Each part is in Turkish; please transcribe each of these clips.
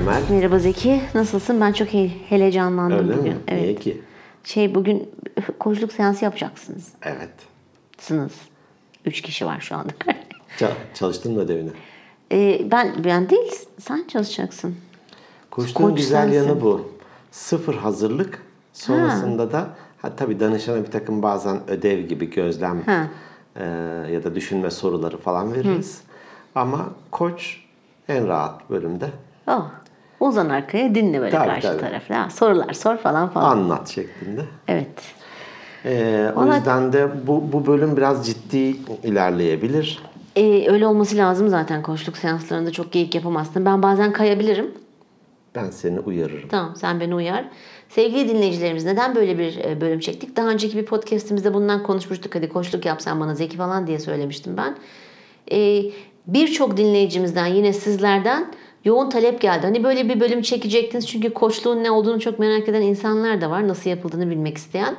Emel. Merhaba Zeki. Nasılsın? Ben çok he- heyecanlandım Öyle bugün. mi? Evet. Niye ki? Şey bugün koçluk seansı yapacaksınız. Evet. Sınız. Üç kişi var şu anda. Ça- çalıştın mı ödevini? Ee, ben ben değil, sen çalışacaksın. Koçluğun Koç güzel sensin. yanı bu. Sıfır hazırlık. Sonrasında da ha, tabii danışana bir takım bazen ödev gibi gözlem Ha. e, ya da düşünme soruları falan veririz. Ama koç en rahat bölümde Oh. Uzan arkaya dinle böyle Tabii, karşı tabii. tarafta. Ha, sorular sor falan falan. anlat şeklinde. Evet. E, o Valla- yüzden de bu, bu bölüm biraz ciddi ilerleyebilir. Ee, öyle olması lazım zaten koçluk seanslarında çok geyik yapamazsın. Ben bazen kayabilirim. Ben seni uyarırım. Tamam sen beni uyar. Sevgili dinleyicilerimiz neden böyle bir e, bölüm çektik? Daha önceki bir podcastimizde bundan konuşmuştuk. Hadi koçluk yapsan bana Zeki falan diye söylemiştim ben. Ee, Birçok dinleyicimizden yine sizlerden yoğun talep geldi. Hani böyle bir bölüm çekecektiniz çünkü koçluğun ne olduğunu çok merak eden insanlar da var. Nasıl yapıldığını bilmek isteyen.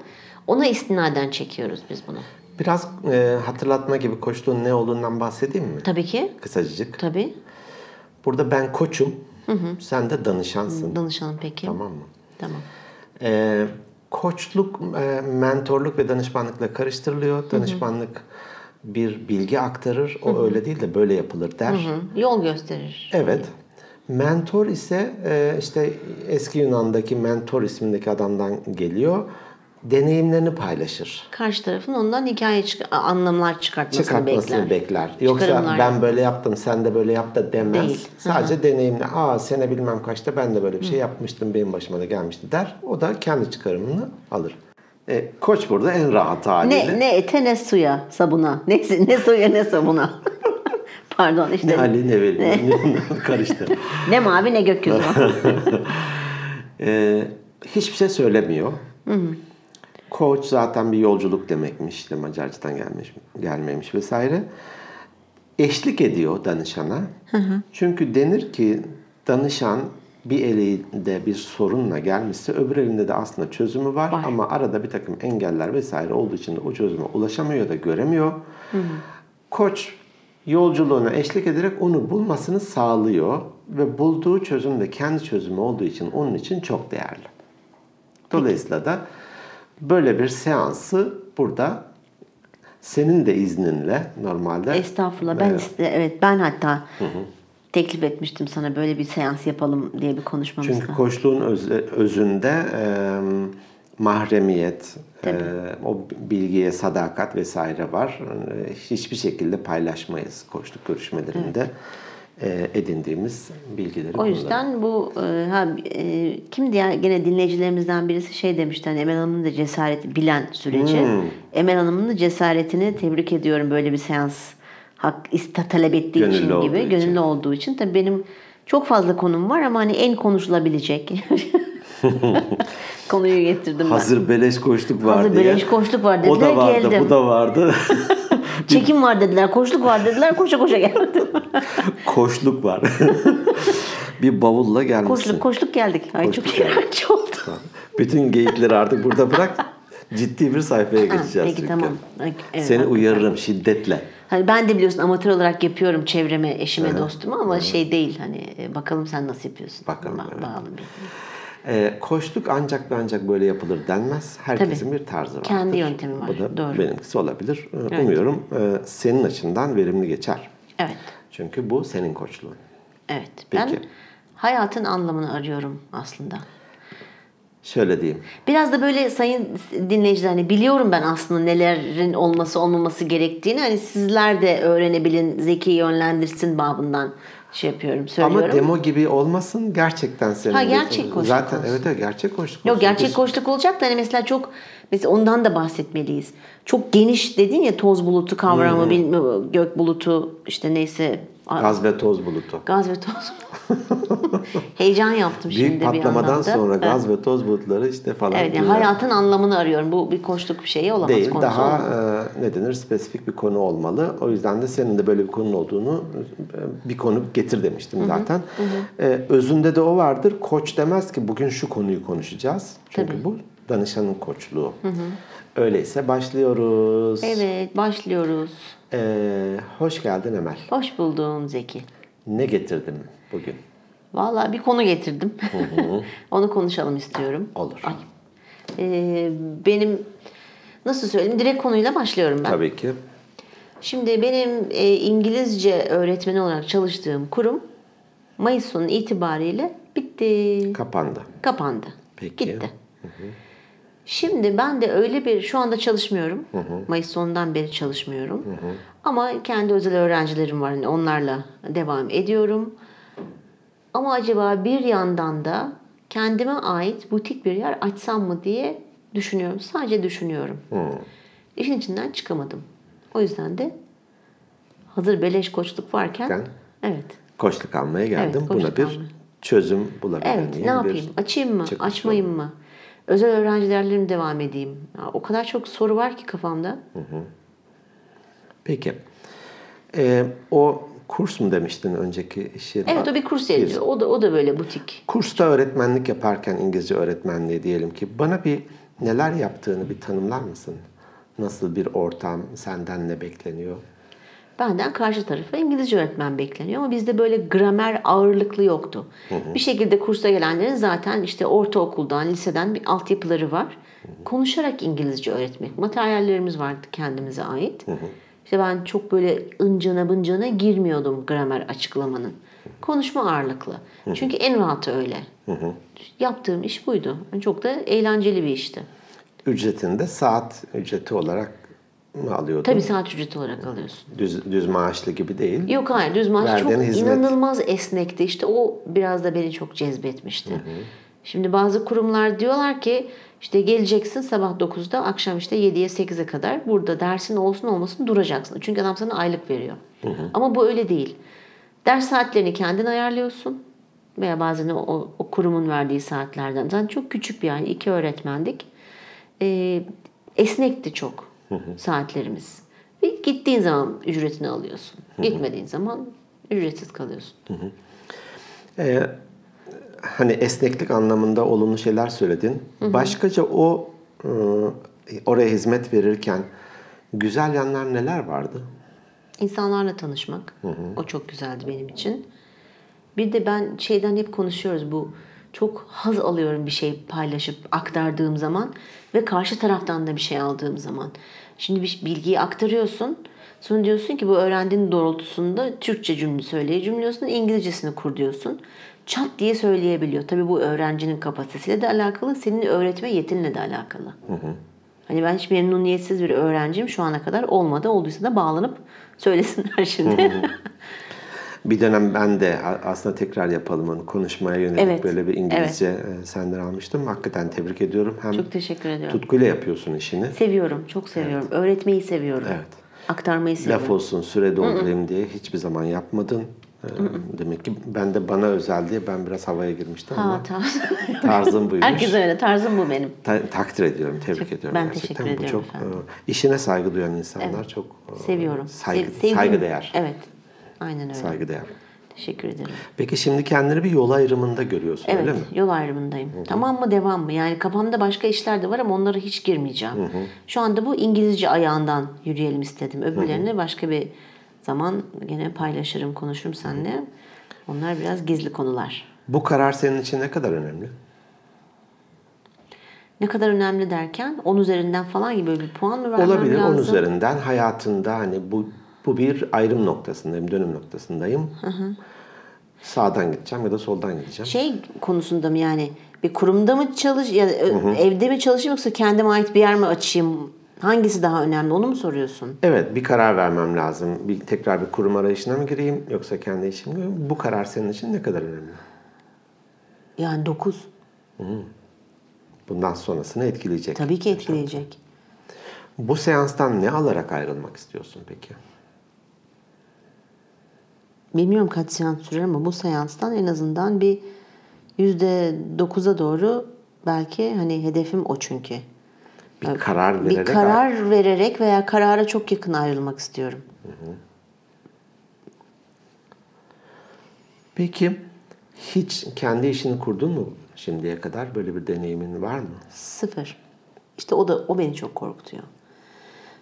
Ona istinaden çekiyoruz biz bunu. Biraz e, hatırlatma gibi koçluğun ne olduğundan bahsedeyim mi? Tabii ki. Kısacık. Tabii. Burada ben koçum, sen de danışansın. Danışalım peki. Tamam mı? Tamam. Ee, koçluk, e, mentorluk ve danışmanlıkla karıştırılıyor. Danışmanlık bir bilgi aktarır. O öyle değil de böyle yapılır der. Hı, Yol gösterir. Evet. Mentor ise e, işte eski Yunan'daki mentor ismindeki adamdan geliyor. Deneyimlerini paylaşır. Karşı tarafın ondan hikaye çık- anlamlar çıkartmasını, Çıkartmasını bekler. bekler. Yoksa Çıkarımlar ben böyle yaptım sen de böyle yap da demez. Değil. Sadece deneyimle aa sene bilmem kaçta ben de böyle bir şey yapmıştım benim başıma da gelmişti der. O da kendi çıkarımını alır. E, koç burada en rahat haliyle. Ne, ne ete ne suya sabuna. Ne, ne suya ne sabuna. Pardon işte. Ne Ne, Ali ne Veli ne- karıştı. mavi ne gökyüzü. E, hiçbir şey söylemiyor. Koç zaten bir yolculuk demekmiş. işte Macarca'dan gelmiş, gelmemiş vesaire. Eşlik ediyor danışana. Çünkü denir ki danışan bir elinde bir sorunla gelmişse öbür elinde de aslında çözümü var, Var. ama arada bir takım engeller vesaire olduğu için de o çözüme ulaşamıyor da göremiyor. Koç yolculuğuna eşlik ederek onu bulmasını sağlıyor ve bulduğu çözüm de kendi çözümü olduğu için onun için çok değerli. Dolayısıyla da böyle bir seansı burada senin de izninle normalde Estağfurullah. Ben iste, evet ben hatta teklif etmiştim sana böyle bir seans yapalım diye bir konuşmamızda. Çünkü koçluğun öz- özünde e, mahremiyet, e, o bilgiye sadakat vesaire var. E, hiçbir şekilde paylaşmayız koçluk görüşmelerinde e, edindiğimiz bilgileri. O yüzden bu e, ha, e, kim diğer gene dinleyicilerimizden birisi şey demişti hani Emel Hanım'ın da cesareti bilen süreci. Emel Hanım'ın da cesaretini tebrik ediyorum böyle bir seans hak iste talep ettiği Gönüllü için gibi için. gönüllü olduğu için tabii benim çok fazla konum var ama hani en konuşulabilecek konuyu getirdim ben. Hazır beleş koçluk var Hazır diye. beleş koçluk var O dediler, da vardı, geldim. bu da vardı. Çekim var dediler, koçluk var dediler, koşa koşa geldim. Koçluk var. bir bavulla gelmişsin. koçluk koçluk geldik. Ay Koçluk çok iğrenç oldu. Bütün geyikleri artık burada bırak. Ciddi bir sayfaya geçeceğiz Peki çünkü. tamam. Evet, Seni hakikaten. uyarırım şiddetle. Hani ben de biliyorsun amatör olarak yapıyorum çevreme, eşime, dostuma ama şey değil hani e, bakalım sen nasıl yapıyorsun. Bakalım, Ba- evet. bağlı bir. Ee, koçluk ancak ve ancak böyle yapılır denmez. Herkesin bir tarzı vardır. Kendi yöntemi var, Bu da doğru. benimkisi olabilir. Ee, Umuyorum e, senin açından verimli geçer. Evet. Çünkü bu senin koçluğun. Evet. Ben Peki. hayatın anlamını arıyorum aslında. Şöyle diyeyim. Biraz da böyle sayın dinleyiciler hani biliyorum ben aslında nelerin olması olmaması gerektiğini. Hani sizler de öğrenebilin, zeki yönlendirsin babından şey yapıyorum, söylüyorum. Ama demo gibi olmasın gerçekten senin. Ha, gerçek koçluk Zaten olsun. evet evet gerçek koçluk. Yok olsun. gerçek koçluk olacak da hani mesela çok mesela ondan da bahsetmeliyiz. Çok geniş dedin ya toz bulutu kavramı, bilmiyorum, gök bulutu işte neyse Gaz ve toz bulutu. gaz ve toz. Heyecan yaptım şimdi Büyük bir patlamadan yandan da. sonra Evet. gaz ve toz bulutları işte falan. Evet yani hayatın anlamını arıyorum. Bu bir koçluk bir şeyi olamaz. değil konusu daha olamaz. e, ne denir spesifik bir konu olmalı. O yüzden de senin de böyle bir konun olduğunu e, bir konu getir demiştim zaten. E, özünde de o vardır. Koç demez ki bugün şu konuyu konuşacağız. Çünkü Tabii. bu danışanın koçluğu. Öyleyse başlıyoruz. Evet başlıyoruz. E, hoş geldin Emel. Hoş buldum Zeki. Ne getirdin bugün? Vallahi bir konu getirdim. Onu konuşalım istiyorum. Olur. Ay. Ee, benim nasıl söyleyeyim? Direkt konuyla başlıyorum ben. Tabii ki. Şimdi benim e, İngilizce öğretmeni olarak çalıştığım kurum Mayıs sonu itibariyle bitti. Kapandı. Kapandı. Peki. Gitti. Şimdi ben de öyle bir şu anda çalışmıyorum. Mayıs sonundan beri çalışmıyorum. Ama kendi özel öğrencilerim var. Hani onlarla devam ediyorum. Ama acaba bir yandan da kendime ait butik bir yer açsam mı diye düşünüyorum. Sadece düşünüyorum. İşin içinden çıkamadım. O yüzden de hazır beleş koçluk varken Ben- evet. Koçluk almaya geldim. Evet, Buna koçluk bir almaya. çözüm bulabildim. Evet, ne yapayım? Açayım mı? Açmayayım mı? Özel öğrencilerle mi devam edeyim? Ya, o kadar çok soru var ki kafamda. Peki. Ee, o kurs mu demiştin önceki yeri? Evet, o bir kurs yeri. O da o da böyle butik. Kursta öğretmenlik yaparken İngilizce öğretmenliği diyelim ki bana bir neler yaptığını bir tanımlar mısın? Nasıl bir ortam, senden ne bekleniyor? Benden karşı tarafa İngilizce öğretmen bekleniyor ama bizde böyle gramer ağırlıklı yoktu. Bir şekilde kursa gelenlerin zaten işte ortaokuldan, liseden bir altyapıları var. Konuşarak İngilizce öğretmek. Materyallerimiz vardı kendimize ait. İşte ben çok böyle ıncana bıncana girmiyordum gramer açıklamanın. Konuşma ağırlıklı. Çünkü en rahatı öyle. Yaptığım iş buydu. Çok da eğlenceli bir işti. Ücretini de saat ücreti olarak alıyordun? Tabii saat ücreti olarak alıyorsun. Düz, düz maaşlı gibi değil. Yok hayır düz maaş çok hizmet. inanılmaz esnekti. İşte o biraz da beni çok cezbetmişti. Şimdi bazı kurumlar diyorlar ki işte geleceksin sabah 9'da akşam işte 7'ye 8'e kadar burada dersin olsun olmasın duracaksın. Çünkü adam sana aylık veriyor. Ama bu öyle değil. Ders saatlerini kendin ayarlıyorsun. Veya bazen o, o, o kurumun verdiği saatlerden. Zaten çok küçük bir yani iki öğretmendik. Ee, esnekti çok saatlerimiz. Ve gittiğin zaman ücretini alıyorsun. Gitmediğin zaman ücretsiz kalıyorsun. Ee, hani esneklik anlamında olumlu şeyler söyledin. Başkaca o e, oraya hizmet verirken güzel yanlar neler vardı? İnsanlarla tanışmak. O çok güzeldi benim için. Bir de ben şeyden hep konuşuyoruz bu çok haz alıyorum bir şey paylaşıp aktardığım zaman ve karşı taraftan da bir şey aldığım zaman. Şimdi bir bilgiyi aktarıyorsun. Sonra diyorsun ki bu öğrendiğin doğrultusunda Türkçe cümle söyleyemiyorsun, İngilizcesini kur diyorsun. Çat diye söyleyebiliyor. Tabii bu öğrencinin kapasitesiyle de alakalı, senin öğretme yetinle de alakalı. Hani ben hiç memnuniyetsiz bir öğrencim şu ana kadar olmadı. Olduysa da bağlanıp söylesinler şimdi. Bir dönem ben de aslında tekrar yapalım onu konuşmaya yönelik Evet, böyle bir İngilizce e, senden almıştım. Hakikaten tebrik ediyorum. Hem Çok teşekkür ediyorum. tutkuyla yapıyorsun işini. Seviyorum, çok seviyorum. Öğretmeyi seviyorum. Evet. Aktarmayı seviyorum. Laf olsun süre doldurayım diye hiçbir zaman yapmadın. Ee, Demek ki ben de bana özel diye ben biraz havaya girmiştim ama Ha, tamam. tarzım buymuş. Herkes öyle. Tarzım bu benim. Ta- takdir ediyorum, tebrik Çok- ediyorum ben gerçekten. teşekkür Bu ediyorum çok efendim. e, işine saygı duyan insanlar çok e, Seviyorum. saygı, Sev- saygı değer. Evet. Aynen öyle. Saygı değer. Teşekkür ederim. Peki şimdi kendini bir yol ayrımında görüyorsun Evet, öyle mi? yol ayrımındayım. Tamam mı, devam mı? Yani kafamda başka işler de var ama onlara hiç girmeyeceğim. Şu anda bu İngilizce ayağından yürüyelim istedim. Öbürlerini başka bir zaman gene paylaşırım, konuşurum seninle. Onlar biraz gizli konular. Bu karar senin için ne kadar önemli? Ne kadar önemli derken 10 üzerinden falan gibi böyle bir puan mı vermem Olabilir lazım? onun üzerinden hayatında hani bu bu bir ayrım noktasındayım, dönüm noktasındayım. Sağdan gideceğim ya da soldan gideceğim. Şey konusunda mı yani bir kurumda mı çalış ya da evde mi çalışayım yoksa kendime ait bir yer mi açayım? Hangisi daha önemli onu mu soruyorsun? Evet, bir karar vermem lazım. Bir tekrar bir kurum arayışına mı gireyim yoksa kendi işimi mi? Bu karar senin için ne kadar önemli? Yani 9. Bundan sonrasını etkileyecek. Tabii ki etkileyecek. Bu seanstan ne alarak ayrılmak istiyorsun peki? Bilmiyorum kaç seans sürer ama bu seanstan en azından bir yüzde dokuza doğru belki hani hedefim o çünkü. Bir karar Bir vererek karar vererek veya karara çok yakın ayrılmak istiyorum. Peki hiç kendi işini kurdun mu şimdiye kadar? Böyle bir deneyimin var mı? Sıfır. İşte o da o beni çok korkutuyor.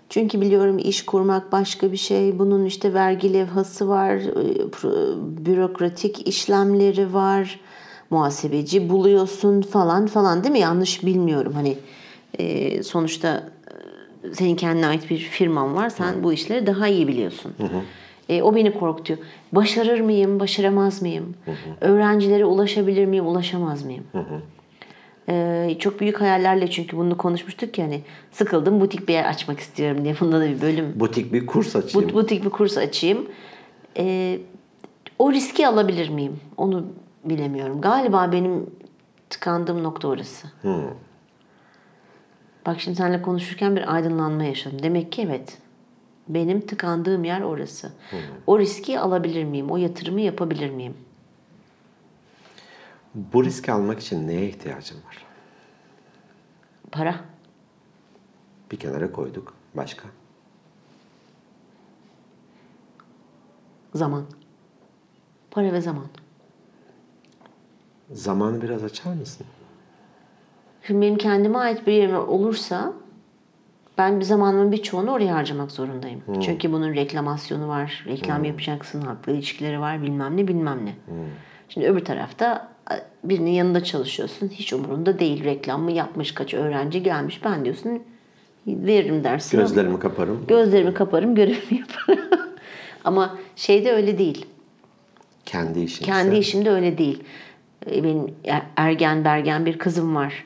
Çünkü biliyorum iş kurmak başka bir şey. Bunun işte vergi levhası var, e, bürokratik işlemleri var. Muhasebeci buluyorsun falan falan değil mi? Yanlış bilmiyorum. Hani e, sonuçta e, senin kendine ait bir firman var. Sen bu işleri daha iyi biliyorsun. E, o beni korkutuyor. Başarır mıyım, başaramaz mıyım? Öğrencilere ulaşabilir miyim, ulaşamaz mıyım? Ee, çok büyük hayallerle çünkü bunu konuşmuştuk ya hani sıkıldım butik bir yer açmak istiyorum diye. Bunda da bir bölüm Butik bir kurs açayım. but, butik bir kurs açayım. Ee, o riski alabilir miyim? Onu bilemiyorum. Galiba benim tıkandığım nokta orası. Bak şimdi seninle konuşurken bir aydınlanma yaşadım. Demek ki evet. Benim tıkandığım yer orası. O riski alabilir miyim? O yatırımı yapabilir miyim? Bu riski almak için neye ihtiyacın var? Para. Bir kenara koyduk. Başka? Zaman. Para ve zaman. Zamanı biraz açar mısın? Şimdi benim kendime ait bir yerim olursa ben bir zamanımın birçoğunu oraya harcamak zorundayım. Çünkü bunun reklamasyonu var, reklam yapacaksın, haklı ilişkileri var, bilmem ne bilmem ne. Şimdi öbür tarafta birinin yanında çalışıyorsun. Hiç umurunda değil reklam mı yapmış, kaç öğrenci gelmiş. Ben diyorsun veririm dersin. Gözlerimi kaparım. Gözlerimi kaparım, görevimi yaparım. Ama şeyde öyle değil. Kendi işin. Kendi işimde öyle değil. Ee, Benim er- ergen bergen bir kızım var.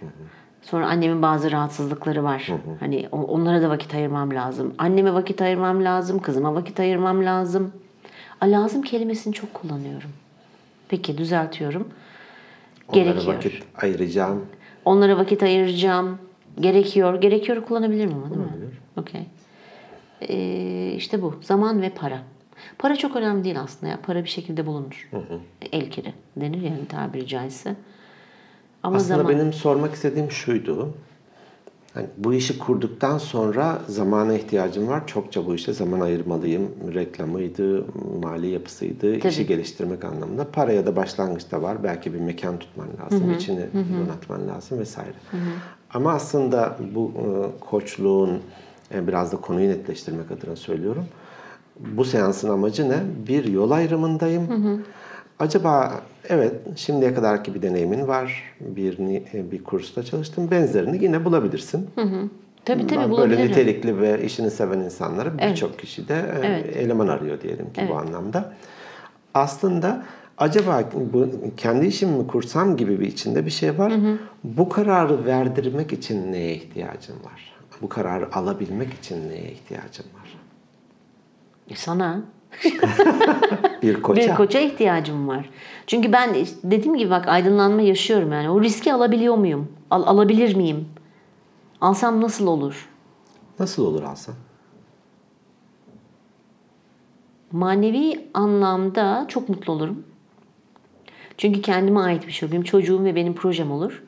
Sonra annemin bazı rahatsızlıkları var. Hani onlara da vakit ayırmam lazım. Anneme vakit ayırmam lazım, kızıma vakit ayırmam lazım. A, lazım kelimesini çok kullanıyorum. Peki düzeltiyorum. Onlara Gerekiyor. vakit ayıracağım. Onlara vakit ayıracağım. Gerekiyor. Gerekiyor kullanabilirim ama değil mi? Okey. Ee, işte bu. Zaman ve para. Para çok önemli değil aslında. Ya. Para bir şekilde bulunur. El kiri denir yani tabiri caizse. Ama Aslında zaman... benim sormak istediğim şuydu. Hani bu işi kurduktan sonra zamana ihtiyacım var. Çokça bu işe zaman ayırmalıyım. Reklamıydı, mali yapısıydı, işi geliştirmek anlamında. Paraya da başlangıçta var. Belki bir mekan tutman lazım, içini donatman lazım vesaire. Ama aslında bu e, koçluğun e, biraz da konuyu netleştirmek adına söylüyorum. Bu seansın amacı ne? Bir yol ayrımındayım. Acaba evet şimdiye kadarki bir deneyimin var. Bir e, bir kursta çalıştım. Benzerini yine bulabilirsin. Tabii tabii Ben böyle bulabilirim. nitelikli ve işini seven insanları birçok kişi de e, eleman arıyor diyelim ki bu anlamda. Aslında acaba bu kendi işimi mi kursam gibi bir içinde bir şey var. Bu kararı verdirmek için neye ihtiyacım var? Bu kararı alabilmek için neye ihtiyacım var? E Sana Bir koça. bir koça ihtiyacım var. Çünkü ben dediğim gibi bak aydınlanma yaşıyorum yani. O riski alabiliyor muyum? Al- alabilir miyim? Alsam nasıl olur? Nasıl olur alsam? Manevi anlamda çok mutlu olurum. Çünkü kendime ait bir şey. Benim çocuğum ve benim projem olur.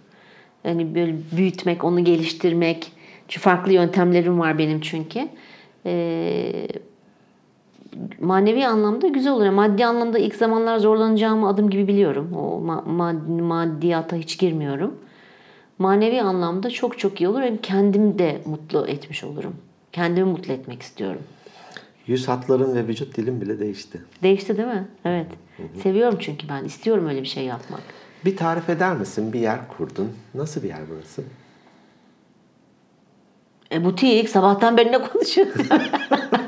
Yani böyle büyütmek, onu geliştirmek. Çünkü farklı yöntemlerim var benim çünkü. Ee, manevi anlamda güzel olur. Maddi anlamda ilk zamanlar zorlanacağımı adım gibi biliyorum. O ma- mad- maddiyata hiç girmiyorum. Manevi anlamda çok çok iyi olur. Hem kendim de mutlu etmiş olurum. Kendimi mutlu etmek istiyorum. Yüz hatların ve vücut dilim bile değişti. Değişti değil mi? Evet. Seviyorum çünkü ben. istiyorum öyle bir şey yapmak. Bir tarif eder misin? Bir yer kurdun. Nasıl bir yer burası? E butik sabahtan beri ne konuşuyorsun?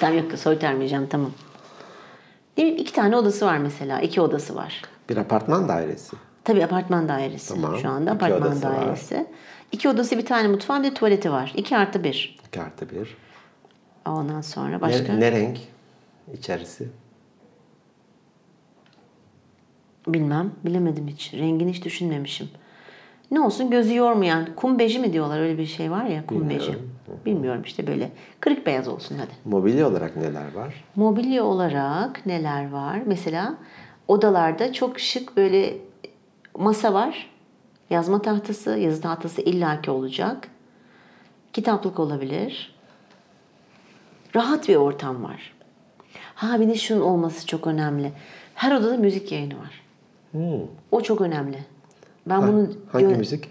tamam yok soytarmayacağım tamam. Değil mi? İki tane odası var mesela. iki odası var. Bir apartman dairesi. Tabii apartman dairesi Tamam. şu anda. İki Apartman odası var. dairesi. İki odası bir tane mutfağı bir de tuvaleti var. İki artı bir. İki artı bir. Ondan sonra Ne, başka? ne renk? İçerisi. Bilmem. Bilemedim hiç. Rengini hiç düşünmemişim. Ne olsun gözü yormayan. Kum beji mi diyorlar öyle bir şey var ya kum beji. Bilmiyorum işte böyle. Kırık beyaz olsun hadi. Mobilya olarak neler var? Mobilya olarak neler var? Mesela odalarda çok şık böyle masa var. Yazma tahtası, yazı tahtası illaki olacak. Kitaplık olabilir. Rahat bir ortam var. Ha bir de şunun olması çok önemli. Her odada müzik yayını var. Hmm. O çok önemli. Ben bunu Hangi müzik?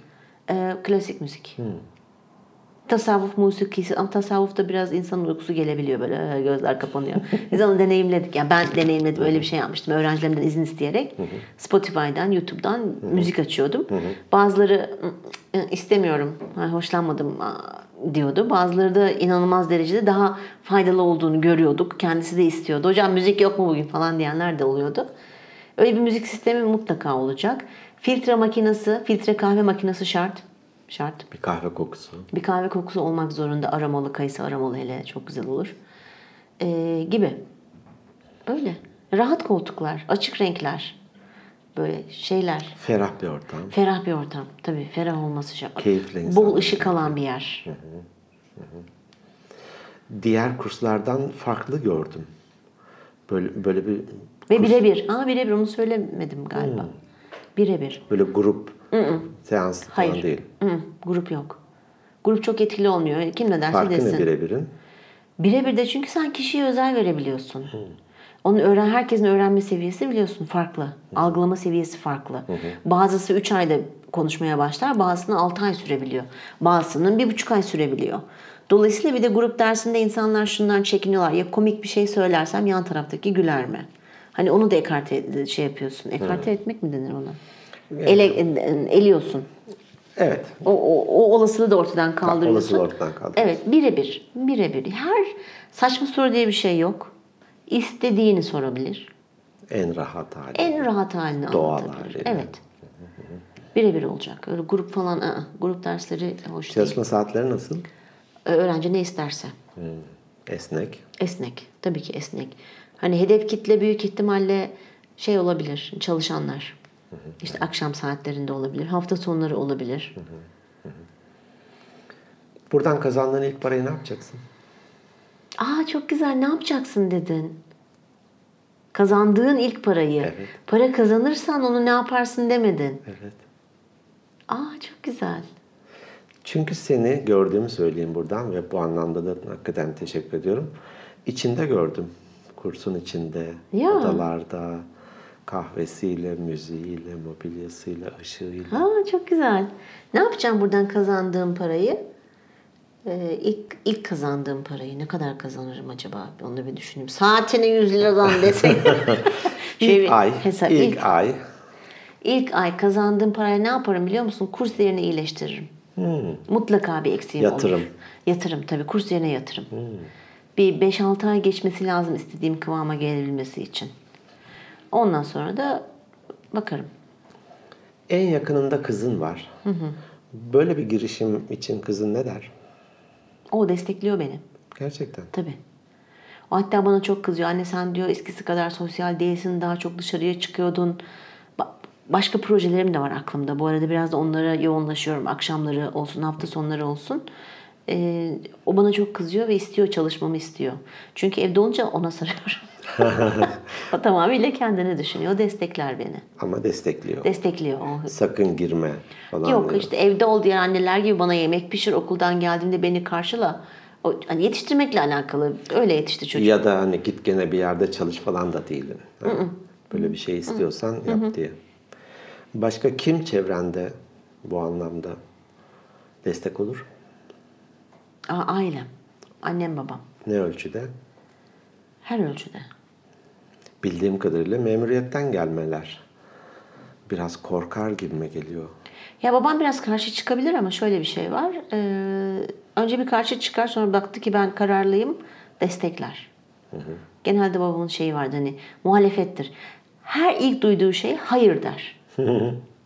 Ee, klasik müzik. Tasavvuf musikisi ama tasavvufta biraz insanın uykusu gelebiliyor böyle "Ee, gözler kapanıyor. Biz onu deneyimledik. Yani ben deneyimledim öyle bir şey yapmıştım. Öğrencilerimden izin isteyerek Spotify'dan, YouTube'dan müzik açıyordum. Bazıları "Hı, hı, istemiyorum, hoşlanmadım aa," diyordu. Bazıları da inanılmaz derecede daha faydalı olduğunu görüyorduk. Kendisi de istiyordu. Hocam müzik yok mu bugün falan diyenler de oluyordu. Öyle bir müzik sistemi mutlaka olacak. Filtre makinesi, filtre kahve makinesi şart. Şart. Bir kahve kokusu. Bir kahve kokusu olmak zorunda. Aromalı, kayısı aromalı hele çok güzel olur. Ee, gibi. Öyle. Rahat koltuklar, açık renkler. Böyle şeyler. Ferah bir ortam. Ferah bir ortam. Tabii ferah olması şart. Keyifli insanlar. Bol ışık alan bir yer. Diğer kurslardan farklı gördüm. Böyle böyle bir Ve birebir. Aa birebir onu söylemedim galiba. Hmm. Birebir. böyle grup seans falan Hayır. değil. Hı, grup yok. Grup çok etkili olmuyor. Kim ne derse Farkı desin. ne birebirin? Birebir de çünkü sen kişiye özel verebiliyorsun. Onun öğren herkesin öğrenme seviyesi biliyorsun farklı. Algılama seviyesi farklı. Bazısı 3 ayda konuşmaya başlar, bazısının 6 ay sürebiliyor. Bazısının 1,5 ay sürebiliyor. Dolayısıyla bir de grup dersinde insanlar şundan çekiniyorlar. Ya komik bir şey söylersem yan taraftaki güler mi? Hani onu da ekarte şey yapıyorsun. Ekarte etmek mi denir ona? Ele, eliyorsun. Evet. O, o, o olasılığı da ortadan kaldırıyorsun. Olasılığı ortadan kaldırıyorsun. Evet birebir. Birebir. Her saçma soru diye bir şey yok. İstediğini sorabilir. En rahat hali. En rahat halini Doğal haliyle. Evet. Birebir olacak. Öyle grup falan, ı-ı, grup dersleri hoş değil. Çalışma saatleri nasıl? Öğrenci ne isterse. Esnek. Esnek. Tabii ki esnek. Hani hedef kitle büyük ihtimalle şey olabilir. Çalışanlar. İşte akşam saatlerinde olabilir. Hafta sonları olabilir. Buradan kazandığın ilk parayı ne yapacaksın? Aa çok güzel ne yapacaksın dedin. Kazandığın ilk parayı. Evet. Para kazanırsan onu ne yaparsın demedin. Evet. Aa çok güzel. Çünkü seni gördüğümü söyleyeyim buradan ve bu anlamda da hakikaten teşekkür ediyorum. İçinde gördüm. Kursun içinde, Ya. odalarda, kahvesiyle, müziğiyle, mobilyasıyla, ışığıyla. Aa çok güzel. Ne yapacağım buradan kazandığım parayı? Ee, ilk, ilk kazandığım parayı ne kadar kazanırım acaba? Onu bir düşüneyim. Saatine 100 liradan desek. Şöyle İlk ay, hesap- ilk, ilk, ay. ilk ay kazandığım parayı ne yaparım biliyor musun? Kurs yerini iyileştiririm. Mutlaka bir eksiğim Hmm. Yatırım. Hmm. olur. Yatırım tabii. Kurs yerine yatırım. Bir 5-6 ay geçmesi lazım istediğim kıvama gelebilmesi için. Ondan sonra da bakarım. En yakınında kızın var. Böyle bir girişim için kızın ne der? O destekliyor beni. Gerçekten. Tabii. O hatta bana çok kızıyor. Anne sen diyor eskisi kadar sosyal değilsin. Daha çok dışarıya çıkıyordun. Ba- başka projelerim de var aklımda. Bu arada biraz da onlara yoğunlaşıyorum. Akşamları olsun, hafta sonları olsun. Ee, o bana çok kızıyor ve istiyor çalışmamı istiyor. Çünkü evde olunca ona sarıyorum. o tamamıyla kendini düşünüyor. Destekler beni. Ama destekliyor. Destekliyor. O Sakın girme falan Yok diyor. işte evde ol diğer anneler gibi bana yemek pişir okuldan geldiğimde beni karşıla. O, hani yetiştirmekle alakalı. Öyle yetişti çocuk. Ya da hani git gene bir yerde çalış falan da değilim. Ha, Böyle bir şey istiyorsan yap diye. Başka kim çevrende bu anlamda destek olur? Aa, ailem. Annem babam. Ne ölçüde? Her ölçüde. Bildiğim kadarıyla memuriyetten gelmeler. Biraz korkar gibime geliyor. Ya babam biraz karşı çıkabilir ama şöyle bir şey var. Ee, önce bir karşı çıkar sonra baktı ki ben kararlıyım destekler. Genelde babamın şeyi vardı hani muhalefettir. Her ilk duyduğu şey hayır der.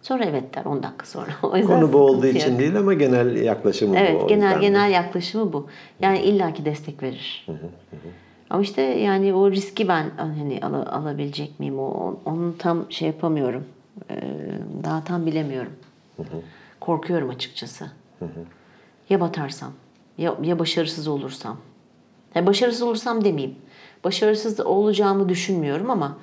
sonra evet der 10 dakika sonra. O yüzden Konu bu olduğu için değil ama genel yaklaşımı bu. Evet genel de. genel yaklaşımı bu. Yani illaki destek verir. Ama işte yani o riski ben hani ala- alabilecek miyim? O, onu tam şey yapamıyorum. Ee, daha tam bilemiyorum. Korkuyorum açıkçası. Ya batarsam, ya, ya başarısız olursam. Ya başarısız olursam demeyeyim. Başarısız olacağımı düşünmüyorum ama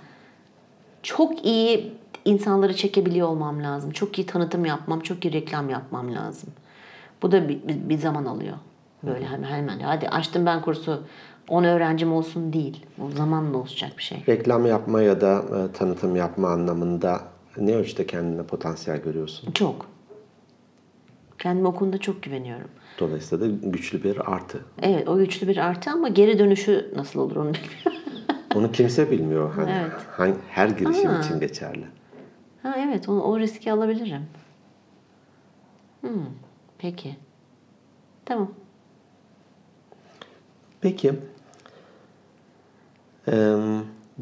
çok iyi insanları çekebiliyor olmam lazım. Çok iyi tanıtım yapmam, çok iyi reklam yapmam lazım. Bu da bir, bir zaman alıyor. Böyle hemen hemen. Hadi açtım ben kursu 10 öğrencim olsun değil. O zamanla olacak bir şey. Reklam yapma ya da e, tanıtım yapma anlamında ne ölçüde kendine potansiyel görüyorsun? Çok. Kendime o konuda çok güveniyorum. Dolayısıyla da güçlü bir artı. Evet o güçlü bir artı ama geri dönüşü nasıl olur onu bilmiyorum. Onu kimse bilmiyor. Hani Evet. hangi- her girişim Aa. için geçerli. ha evet o, o riski alabilirim. Hmm, peki. Tamam. Peki.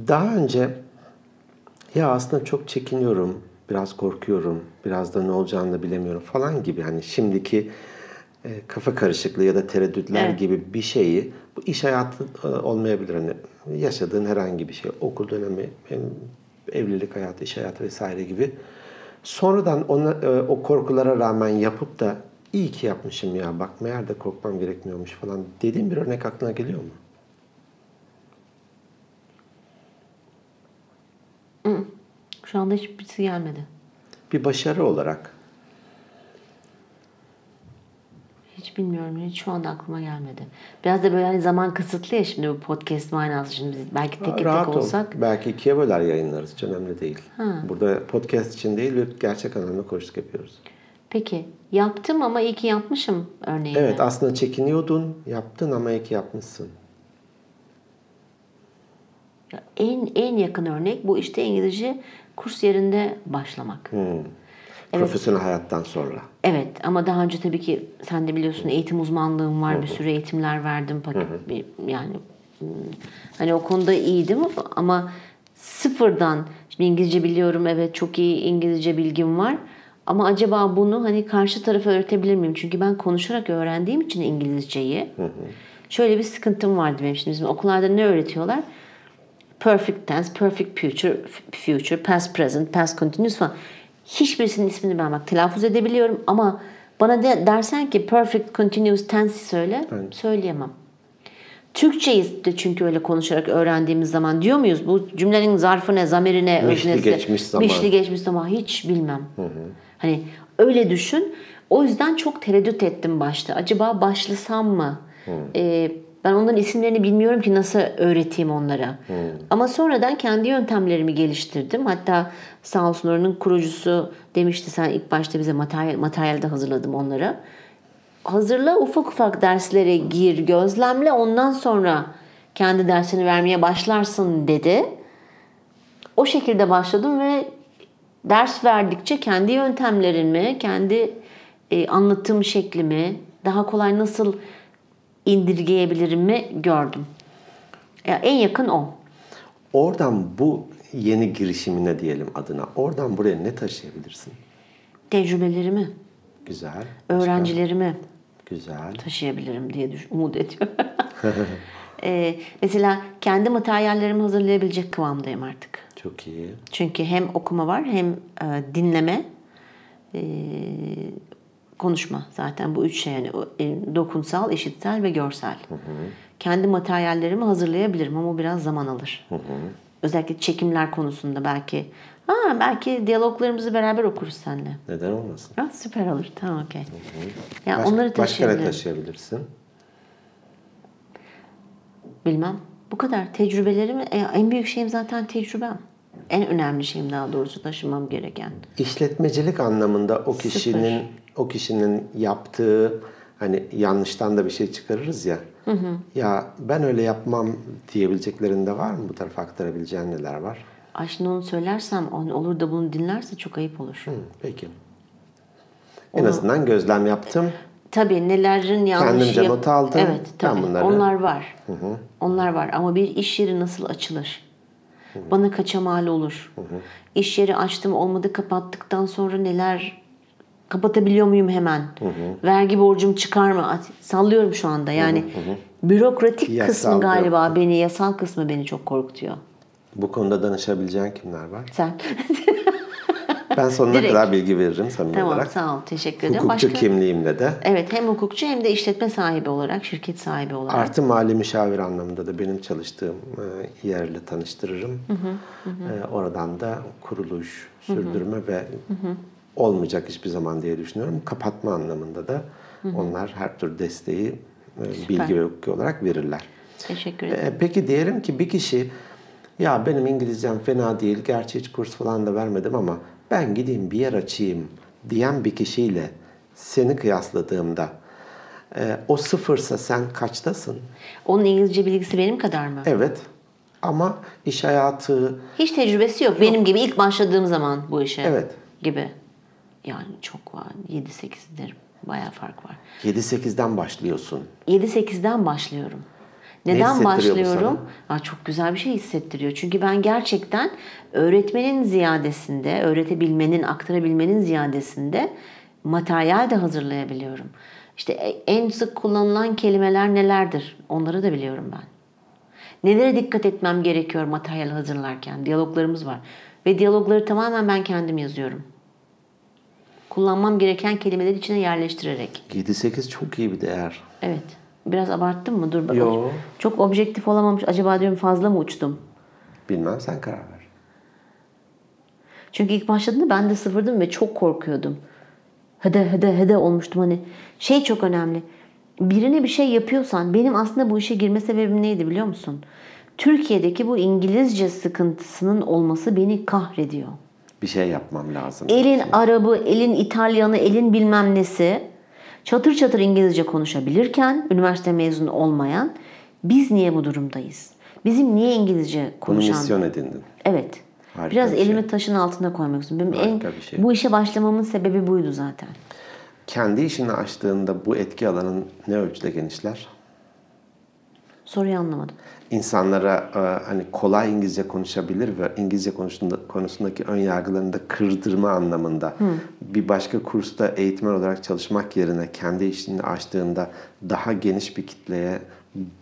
Daha önce ya aslında çok çekiniyorum, biraz korkuyorum, biraz da ne olacağını da bilemiyorum falan gibi hani şimdiki e, kafa karışıklığı ya da tereddütler Evet. gibi bir şeyi bu iş hayatı e, olmayabilir hani yaşadığın herhangi bir şey okul dönemi em, evlilik hayatı iş hayatı vesaire gibi sonradan ona, e, o korkulara rağmen yapıp da iyi ki yapmışım ya bak meğer de korkmam gerekmiyormuş falan dediğin bir örnek aklına geliyor mu? Şu anda hiçbirisi gelmedi. Bir başarı olarak Hiç bilmiyorum. Hiç şu anda aklıma gelmedi. Biraz da böyle hani zaman kısıtlı ya şimdi bu podcast manası. Şimdi biz belki tek tek ol. olsak. Belki ikiye böler yayınlarız. Hiç önemli değil. Burada podcast için değil bir gerçek anlamda koştuk yapıyoruz. Peki yaptım ama iyi ki yapmışım örneğin. Evet aslında çekiniyordun, yaptın ama iyi ki yapmışsın. En en yakın örnek bu işte İngilizce kurs yerinde başlamak. Profesyonel hayattan sonra. Evet ama daha önce tabii ki sen de biliyorsun eğitim uzmanlığım var. Bir sürü eğitimler verdim. Bir, yani hmm, hani o konuda iyiydim ama sıfırdan şimdi İngilizce biliyorum evet çok iyi İngilizce bilgim var. Ama acaba bunu hani karşı tarafa öğretebilir miyim? Çünkü ben konuşarak öğrendiğim için İngilizceyi. Şöyle bir sıkıntım vardı benim şimdi. Bizim okullarda ne öğretiyorlar? Perfect tense, perfect future, future, past present, past continuous falan. Hiçbirisinin ismini ben bak telaffuz edebiliyorum ama bana de, dersen ki perfect continuous tense söyle, söyleyemem. Türkçeyi de çünkü öyle konuşarak öğrendiğimiz zaman diyor muyuz? Bu cümlenin zarfı ne, zamiri ne, Mişli öznesi? geçmiş zaman. Mişli geçmiş zaman hiç bilmem. Hani öyle düşün. O yüzden çok tereddüt ettim başta. Acaba başlasam mı? Ee, ben onların isimlerini bilmiyorum ki nasıl öğreteyim onlara. Ama sonradan kendi yöntemlerimi geliştirdim. Hatta sağ olsun oranın kurucusu demişti sen ilk başta bize materyal, materyalde hazırladım onları. Hazırla ufak ufak derslere gir, gözlemle ondan sonra kendi dersini vermeye başlarsın dedi. O şekilde başladım ve ders verdikçe kendi yöntemlerimi, kendi e, anlatım şeklimi daha kolay nasıl indirgeyebilirimi gördüm. Ya en yakın o. Oradan bu yeni girişimine diyelim adına. Oradan buraya ne taşıyabilirsin? Tecrübelerimi, Güzel. Öğrencilerimi Güzel. taşıyabilirim diye düş- umut ediyorum. E, mesela kendi materyallerimi hazırlayabilecek kıvamdayım artık. Çok iyi. Çünkü hem okuma var hem e, dinleme, e, konuşma zaten bu üç şey yani e, dokunsal, işitsel ve görsel. Kendi materyallerimi hazırlayabilirim ama biraz zaman alır. Özellikle çekimler konusunda belki ha, belki diyaloglarımızı beraber okuruz seninle. Neden olmasın? Ha, süper olur. Tamam okey. Ya Baş- onları başka ne taşıyabilirim. taşıyabilirsin? Bilmem. Bu kadar. Tecrübelerimi e, en büyük şeyim zaten tecrübem. En önemli şeyim daha doğrusu taşımam gereken. İşletmecilik anlamında o kişinin o kişinin yaptığı hani yanlıştan da bir şey çıkarırız ya. Ya ben öyle yapmam diyebileceklerinde var mı bu tarafa aktarabileceğin neler var? Ay şimdi onu söylersem on- olur da bunu dinlerse çok ayıp olur. Hı, peki. En azından gözlem yaptım. Tabii nelerin yanlış Kendimce yap- not aldım. Evet Ben tabii. bunları- Onlar var. Onlar var ama bir iş yeri nasıl açılır? Bana kaça mal olur? İş yeri açtım olmadı kapattıktan sonra neler kapatabiliyor muyum hemen? Vergi borcum çıkar mı? Sallıyorum şu anda. Yani bürokratik Yasal kısmı galiba beni, yasal kısmı beni çok korkutuyor. Bu konuda danışabileceğin kimler var? Sen. Ben sonuna Direkt. kadar bilgi veririm samimi tamam olarak. sağ ol. Teşekkür ederim. Hukukçu Başka? kimliğimle de. Evet hem hukukçu hem de işletme sahibi olarak, şirket sahibi olarak. Artı mali müşavir anlamında da benim çalıştığım e, yerle tanıştırırım. E, Oradan da kuruluş, sürdürme ve olmayacak hiçbir zaman diye düşünüyorum. Kapatma anlamında da onlar her tür desteği e, bilgi ve hukuki olarak verirler. Teşekkür ederim. E, Peki diyelim ki bir kişi ya benim İngilizcem fena değil, gerçi hiç kurs falan da vermedim ama ben gideyim bir yer açayım diyen bir kişiyle seni kıyasladığımda e, o sıfırsa sen kaçtasın? Onun İngilizce bilgisi benim kadar mı? Evet. Ama iş hayatı Hiç tecrübesi yok. Benim gibi ilk başladığım zaman bu işe. Evet. Gibi. Yani çok var. 7-8 derim. Bayağı fark var. 7-8'den başlıyorsun. 7-8'den başlıyorum. Ne Neden bu başlıyorum? Aa, çok güzel bir şey hissettiriyor. Çünkü ben gerçekten öğretmenin ziyadesinde, öğretebilmenin, aktarabilmenin ziyadesinde materyal de hazırlayabiliyorum. İşte e- en sık kullanılan kelimeler nelerdir? Onları da biliyorum ben. Nelere dikkat etmem gerekiyor materyal hazırlarken? Diyaloglarımız var. Ve diyalogları tamamen ben kendim yazıyorum. Kullanmam gereken kelimeleri içine yerleştirerek. 7-8 çok iyi bir değer. Evet. Biraz abarttım mı? Dur bak. Yo. Çok objektif olamamış. Acaba diyorum fazla mı uçtum? Bilmem sen karar ver. Çünkü ilk başladığında ben de sıfırdım ve çok korkuyordum. Hede hede hede olmuştum hani. Şey çok önemli. Birine bir şey yapıyorsan benim aslında bu işe girme sebebim neydi biliyor musun? Türkiye'deki bu İngilizce sıkıntısının olması beni kahrediyor. Bir şey yapmam lazım. Elin Arabı, elin İtalyanı, elin bilmem nesi çatır çatır İngilizce konuşabilirken üniversite mezunu olmayan biz niye bu durumdayız? Bizim niye İngilizce Bunu konuşan? misyon edindin. Evet. Harika Biraz bir şey. elimi taşın altına koymak istiyorum. Benim en, bir şey. Bu işe başlamamın sebebi buydu zaten. Kendi işini açtığında bu etki alanın ne ölçüde genişler? Soruyu anlamadım. İnsanlara e, hani kolay İngilizce konuşabilir ve İngilizce konusunda, konusundaki ön yargılarını da kırdırma anlamında bir başka kursta eğitmen olarak çalışmak yerine kendi işini açtığında daha geniş bir kitleye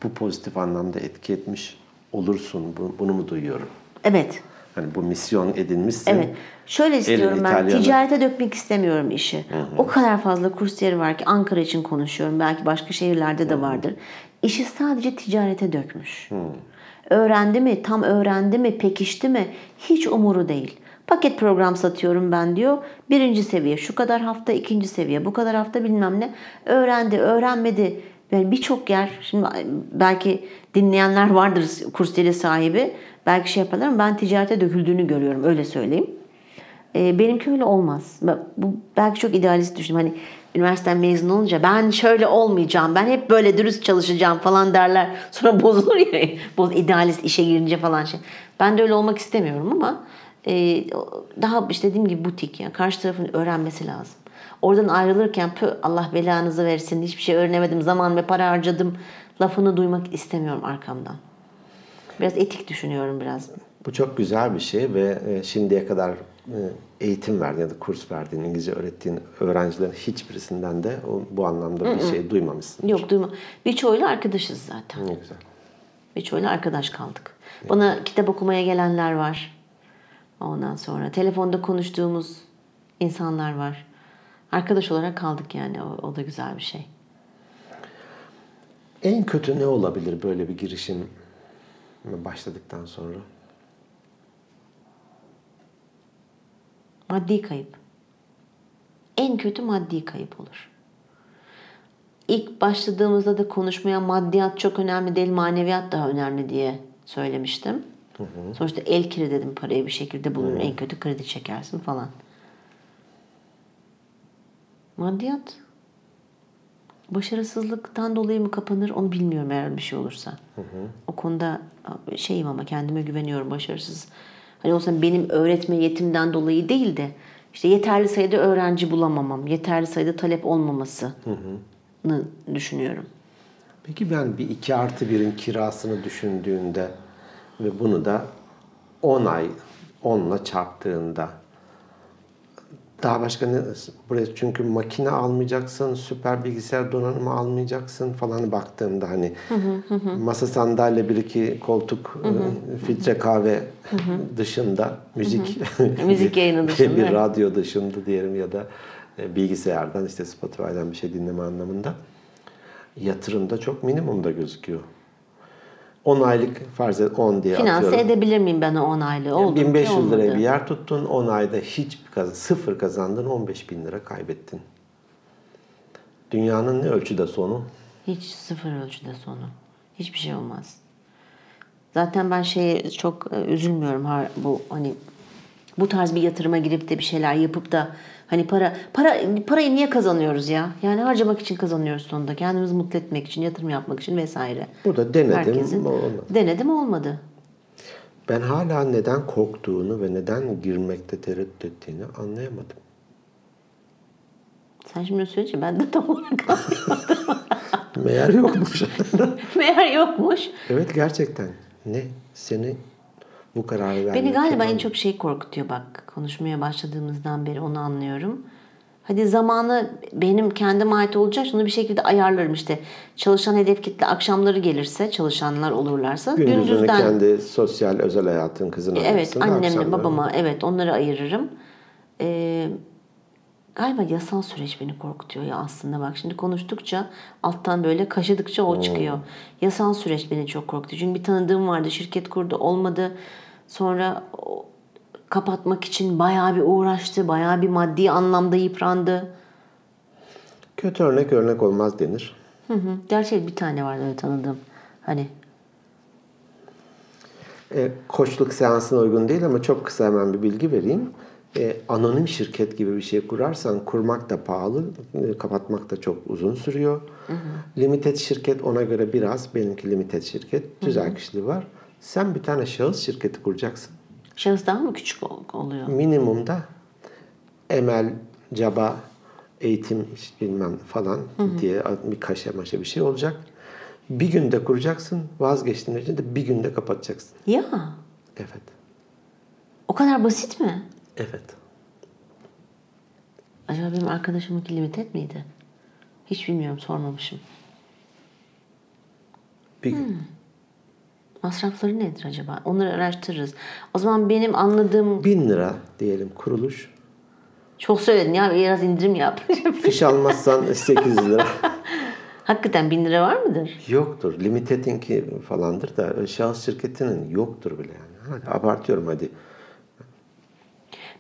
bu pozitif anlamda etki etmiş olursun. Bu- Bunu mu duyuyorum? Evet. Hani bu misyon edinmişsin. Evet. Şöyle istiyorum ben. İtalyanı. Ticarete dökmek istemiyorum işi. O kadar fazla kursiyeri var ki Ankara için konuşuyorum. Belki başka şehirlerde de vardır. İşi sadece ticarete dökmüş. Öğrendi mi, tam öğrendi mi, pekişti mi hiç umuru değil. Paket program satıyorum ben diyor. Birinci seviye şu kadar hafta, ikinci seviye bu kadar hafta bilmem ne. Öğrendi, öğrenmedi. Yani birçok yer, şimdi belki dinleyenler vardır kursiyeri sahibi. Belki şey yaparlar ama ben ticarete döküldüğünü görüyorum öyle söyleyeyim. E, benimki öyle olmaz. Bu belki çok idealist düşündüm. Hani üniversiteden mezun olunca ben şöyle olmayacağım. Ben hep böyle dürüst çalışacağım falan derler. Sonra bozulur ya. Boz idealist işe girince falan şey. Ben de öyle olmak istemiyorum ama e, daha işte dediğim gibi butik yani karşı tarafın öğrenmesi lazım. Oradan ayrılırken pü Allah belanızı versin hiçbir şey öğrenemedim zaman ve para harcadım lafını duymak istemiyorum arkamdan. Biraz etik düşünüyorum biraz. Bu çok güzel bir şey ve e, şimdiye kadar e, eğitim verdiğin ya da kurs verdiğin, İngilizce öğrettiğin öğrencilerin hiçbirisinden de bu anlamda bir şey duymamışsın. Yok duyma. Birçoğuyla arkadaşız zaten. Ne güzel. Birçoğuyla arkadaş kaldık. Bana kitap okumaya gelenler var. Ondan sonra telefonda konuştuğumuz insanlar var. Arkadaş olarak kaldık yani. O, o da güzel bir şey. En kötü ne olabilir böyle bir girişim başladıktan sonra? Maddi kayıp. En kötü maddi kayıp olur. İlk başladığımızda da konuşmaya maddiyat çok önemli değil, maneviyat daha önemli diye söylemiştim. Sonuçta el kiri dedim parayı bir şekilde bulur. En kötü kredi çekersin falan. Maddiyat başarısızlıktan dolayı mı kapanır onu bilmiyorum eğer bir şey olursa. O konuda şeyim ama kendime güveniyorum başarısız. Hani olsa benim öğretme yetimden dolayı değil de işte yeterli sayıda öğrenci bulamamam, yeterli sayıda talep olmamasını düşünüyorum. Peki ben bir 2 artı 1'in kirasını düşündüğünde ve bunu da 10 ay 10'la çarptığında daha başka ne buraya çünkü makine almayacaksın, süper bilgisayar donanımı almayacaksın falan baktığımda hani masa sandalye bir iki koltuk e, filtre kahve dışında müzik. Müzik yayını dışında, bir radyo dışında diyelim ya da e, bilgisayardan işte Spotify'dan bir şey dinleme anlamında. Yatırımda çok minimumda gözüküyor. 10 aylık farz et 10 diye Finanse atıyorum. edebilir miyim ben o 10 aylığı? Oldu ki 1500 liraya olmadı. bir yer tuttun. 10 ayda hiç kaz sıfır kazandın. 15 bin lira kaybettin. Dünyanın ne ölçüde sonu? Hiç sıfır ölçüde sonu. Hiçbir şey olmaz. Zaten ben şeye çok e, üzülmüyorum. Bu hani bu tarz bir yatırıma girip de bir şeyler yapıp da hani para para parayı niye kazanıyoruz ya? Yani harcamak için kazanıyoruz sonunda. Kendimizi mutlu etmek için, yatırım yapmak için vesaire. Bu da denedim. Herkesin olmadı. denedim olmadı. Ben hala neden korktuğunu ve neden girmekte tereddüt ettiğini anlayamadım. Sen şimdi söyleyince ben de tam olarak anlayamadım. Meğer yokmuş. Meğer yokmuş. evet gerçekten. Ne? Seni bu kararı vermek Beni galiba en çok şey korkutuyor bak. Konuşmaya başladığımızdan beri onu anlıyorum. Hadi zamanı benim kendime ait olacak. Şunu bir şekilde ayarlarım işte. Çalışan hedef kitle akşamları gelirse, çalışanlar olurlarsa Gündüzünü gündüzden kendi sosyal özel hayatın kızına evet annemle akşamları- babama evet onları ayırırım. Ee, galiba yasal süreç beni korkutuyor ya aslında bak şimdi konuştukça alttan böyle kaşıdıkça o çıkıyor. Yasal süreç beni çok korkutuyor. Çünkü bir tanıdığım vardı şirket kurdu olmadı. Sonra kapatmak için bayağı bir uğraştı. Bayağı bir maddi anlamda yıprandı. Kötü örnek örnek olmaz denir. Hı hı. Gerçi bir tane vardı öyle tanıdığım. Hani E, koçluk seansına uygun değil ama çok kısa hemen bir bilgi vereyim. E, anonim şirket gibi bir şey kurarsan kurmak da pahalı, e, kapatmak da çok uzun sürüyor. Limited şirket ona göre biraz, benimki limited şirket, tüzel kişiliği var. Sen bir tane şahıs şirketi kuracaksın. şahıs daha mı küçük ol- oluyor? Minimumda emel, caba, eğitim bilmem falan diye bir kaşe maşe bir şey olacak. Bir günde kuracaksın, vazgeçtiğin için de bir günde kapatacaksın. Ya Evet. o kadar basit mi? Evet. Acaba benim arkadaşımınki limited miydi? Hiç bilmiyorum sormamışım. Bir gün. Masrafları nedir acaba? Onları araştırırız. O zaman benim anladığım... Bin lira diyelim kuruluş. Çok söyledin ya biraz indirim yap. Fiş almazsan 800 lira. Hakikaten bin lira var mıdır? Yoktur. Limited'inki falandır da şahıs şirketinin yoktur bile yani. Hadi abartıyorum hadi.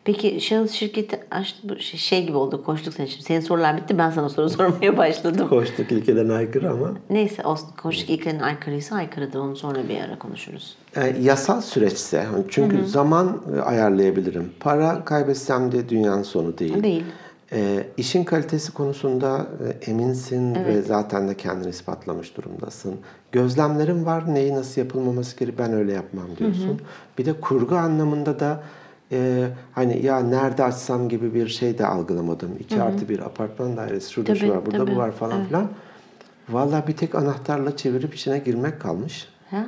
Peki şahıs şirketi açtı bu şey, şey gibi oldu koştuk sen şimdi. Senin sorular bitti ben sana soru sormaya başladım. Koştuk ilkeden aykırı ama Neyse olsun koştuk ilklerin aykırıysa aykırıdır onu sonra bir ara konuşuruz. e, yasal süreçse çünkü zaman e, ayarlayabilirim. Para kaybetsem de dünyanın sonu değil. Değil. E, işin kalitesi konusunda e, eminsin ve zaten de kendini ispatlamış durumdasın. Gözlemlerim var neyi nasıl yapılmaması gerekiyor ben öyle yapmam diyorsun. Bir de kurgu anlamında da e, hani ya nerede açsam gibi bir şey de algılamadım. İki artı bir apartman dairesi şurada şu Tabii, var burada tabii. bu var falan filan. Vallahi bir tek anahtarla çevirip içine girmek kalmış. Ha.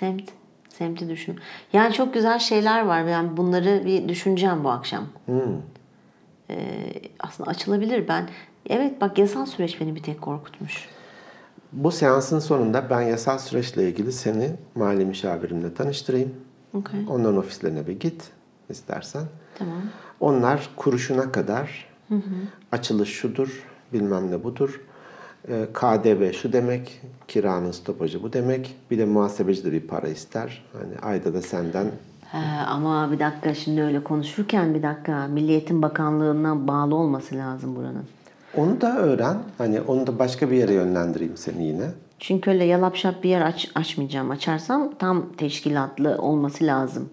Semt. Semti düşün. Yani çok güzel şeyler var. Ben bunları bir düşüneceğim bu akşam. Hmm. Ee, aslında açılabilir. Ben evet bak yasal süreç beni bir tek korkutmuş. Bu seansın sonunda ben yasal süreçle ilgili seni mali müşavirimle tanıştırayım. Okey. Onların ofislerine bir git istersen. Tamam. Onlar kuruşuna kadar açılış şudur, bilmem ne budur. Ee, KDV şu demek, kiranın stopajı bu demek. Bir de muhasebeci de bir para ister. Hani ayda da senden ama bir dakika şimdi öyle konuşurken bir dakika Milli Eğitim Bakanlığı'na bağlı olması lazım buranın. onu da öğren. Hani onu da başka bir yere yönlendireyim seni yine. Çünkü öyle yalapşap bir yer aç, açmayacağım. Açarsam tam teşkilatlı olması lazım.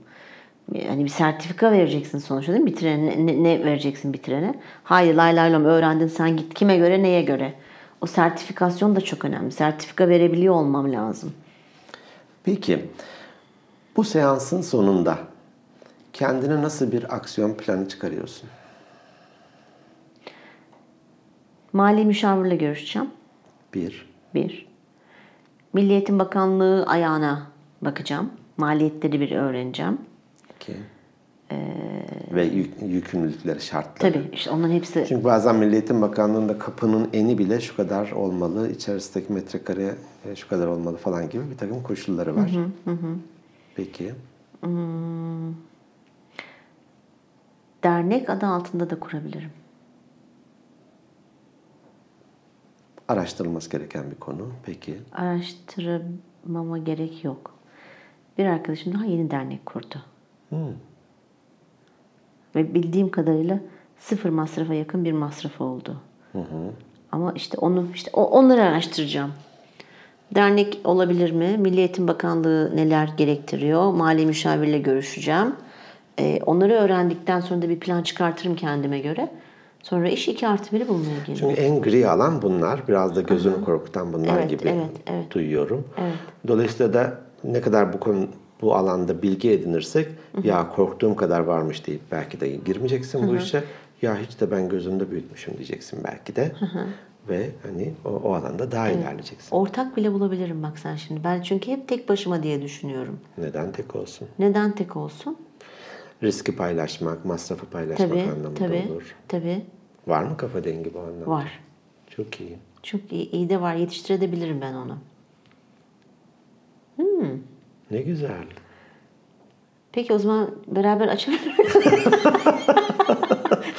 Yani bir sertifika vereceksin sonuçta değil mi? Bitirene, ne, ne vereceksin bitirene? Hayır lay lay lom öğrendin sen git. Kime göre neye göre? O sertifikasyon da çok önemli. Sertifika verebiliyor olmam lazım. Peki bu seansın sonunda kendine nasıl bir aksiyon planı çıkarıyorsun? Mali müşavirle görüşeceğim. Bir. Bir. Milli Eğitim Bakanlığı ayağına bakacağım. Maliyetleri bir öğreneceğim. iki. Ve yük, yükümlülükleri, şartları. Tabii işte onların hepsi Çünkü bazen Milli Eğitim Bakanlığı'nda kapının eni bile şu kadar olmalı, içerisindeki metrekare e, şu kadar olmalı falan gibi bir takım koşulları var. Peki. dernek adı altında da kurabilirim. Araştırılması gereken bir konu. Peki. Araştırmama gerek yok. Bir arkadaşım daha yeni dernek kurdu. Ve bildiğim kadarıyla sıfır masrafa yakın bir masrafı oldu. Ama işte onu işte onları araştıracağım. Dernek olabilir mi? Milli Eğitim Bakanlığı neler gerektiriyor? Mali müşavirle görüşeceğim. E, onları öğrendikten sonra da bir plan çıkartırım kendime göre. Sonra iş 2 artı 1'i bulmaya geliyor. Çünkü en gri alan bunlar. Biraz da gözünü korkutan bunlar Evet, gibi evet, evet. duyuyorum. Evet. Dolayısıyla da ne kadar bu konu bu alanda bilgi edinirsek ya korktuğum kadar varmış deyip belki de girmeyeceksin bu işe. Ya hiç de ben gözümde büyütmüşüm diyeceksin belki de. Ve hani o, o alanda daha ilerleyeceksin. Ortak bile bulabilirim bak sen şimdi. Ben çünkü hep tek başıma diye düşünüyorum. Neden tek olsun? Neden tek olsun? Riski paylaşmak, masrafı paylaşmak Tabii, anlamında tabii, olur. tabii. Var mı kafa dengi bu anlamda? Var. Çok iyi. Çok iyi, iyi de var. Yetiştirebilirim ben onu. Ne güzel. Peki o zaman beraber açabilir?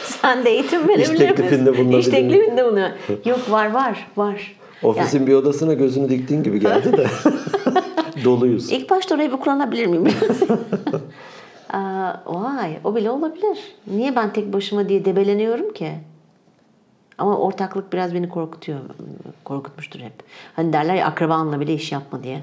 Sen de eğitim verebilir misin? teklifinde bulunabilir İş teklifinde bulunuyor. Yok var var var. Ofisin bir odasına gözünü diktiğin gibi geldi de. Doluyuz. İlk başta oraya bir kullanabilir miyim? Aa, vay o bile olabilir. Niye ben tek başıma diye debeleniyorum ki? Ama ortaklık biraz beni korkutuyor. Korkutmuştur hep. Hani derler ya akrabanla bile iş yapma diye.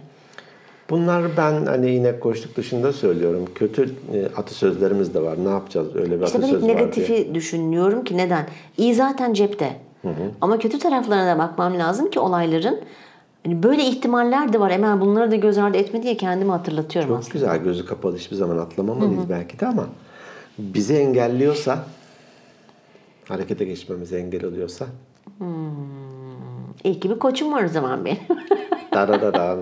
Bunlar ben hani inek koştuk dışında söylüyorum. Kötü e, atasözlerimiz de var. Ne yapacağız? Öyle bir İşte ben hep atasöz var diye. negatifi düşünüyorum ki neden? İyi zaten cepte. Ama kötü taraflarına da bakmam lazım ki olayların. Hani böyle ihtimaller de var. Hemen bunları da göz ardı etme diye kendimi hatırlatıyorum Çok aslında. güzel. Gözü kapalı hiçbir zaman atlamamalıyız belki de ama bizi engelliyorsa harekete geçmemize engel oluyorsa İyi ki bir koçum var o zaman benim. darararan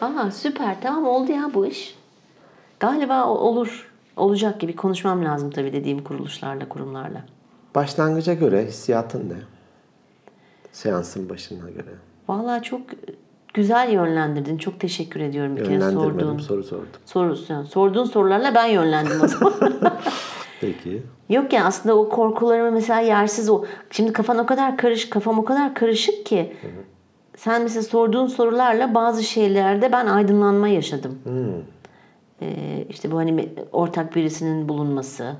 Aa süper tamam oldu ya bu iş. Galiba olur. Olacak gibi konuşmam lazım tabii dediğim kuruluşlarla, kurumlarla. başlangıca göre hissiyatın ne? Seansın başına göre. Vallahi çok güzel yönlendirdin. Çok teşekkür ediyorum bir kere sorduğun. soru sordum. Soru, yani sorduğun sorularla ben yönlendim o zaman. Peki. Yok yani aslında o korkularımı mesela yersiz o. Şimdi kafan o kadar karışık, kafam o kadar karışık ki. Sen mesela sorduğun sorularla bazı şeylerde ben aydınlanma yaşadım. Ee, işte bu hani ortak birisinin bulunması.